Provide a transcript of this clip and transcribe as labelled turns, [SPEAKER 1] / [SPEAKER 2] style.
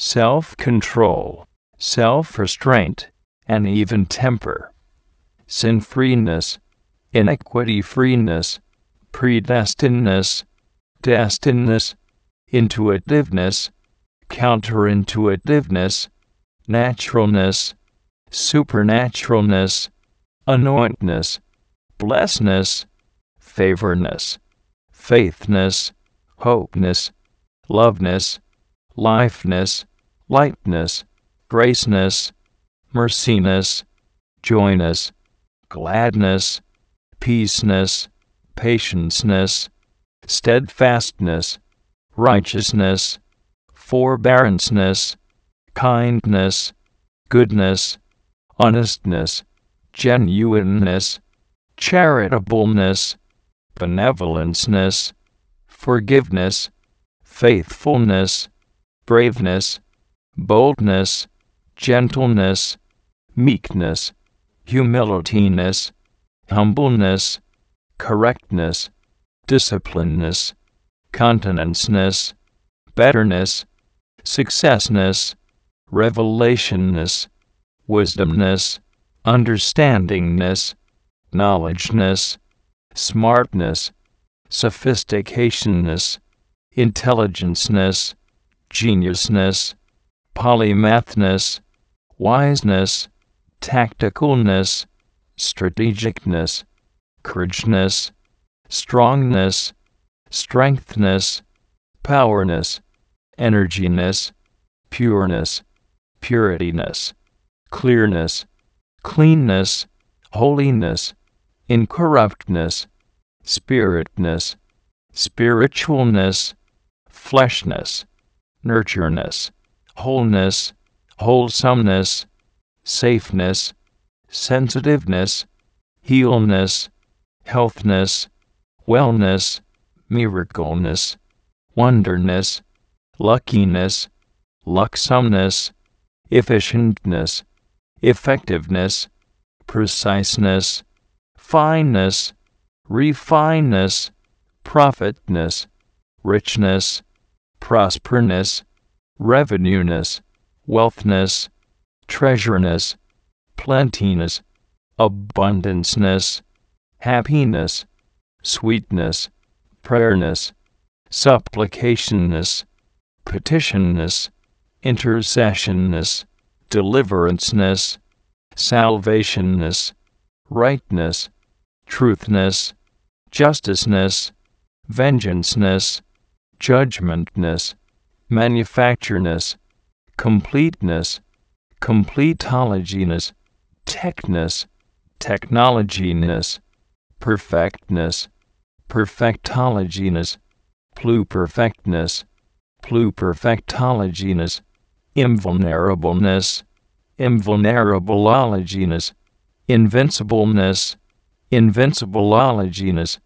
[SPEAKER 1] self control, self restraint, and even temper. Sin freeness, iniquity freeness, predestinedness, destinedness, intuitiveness, counterintuitiveness, naturalness, supernaturalness, anointness, blessedness, favorness, faithness, hopeness, loveness, lifeness, lightness, graceness, merciness, joyness, gladness, peaceness, patienceness, steadfastness, righteousness, forbearanceness, kindness, goodness, honestness, genuineness, charitableness, benevolenceness, forgiveness, faithfulness, braveness, boldness, gentleness, meekness, humilityness, humbleness, correctness, disciplineness, continenceness, betterness, successness, revelationness, wisdomness, understandingness, knowledgeness, smartness, sophisticationness, intelligenceness, geniusness, polymathness, wiseness, tacticalness, strategicness, courageness, strongness, strengthness, powerness, energiness, pureness, purityness, clearness, cleanness, holiness, incorruptness, spiritness, spiritualness, fleshness, nurtureness, wholeness, wholesomeness, safeness, sensitiveness, healness, healthness, wellness, miracleness, wonderness, luckiness, lucksomeness, efficientness, effectiveness, preciseness, fineness, refineness, profitness, richness, prosperness, revenueness, wealthness, treasureness, plentiness, abundanceness, happiness, sweetness, prayerness, supplicationness, petitionness, intercessionness, deliveranceness, salvationness, rightness, truthness, justiceness, vengeanceness, judgmentness, manufactureness, completeness, completologyness, techness, technologyness, perfectness, perfectologyness, pluperfectness, pluperfectologyness, invulnerableness, invulnerableologyness, invincibleness, invincibleologyness,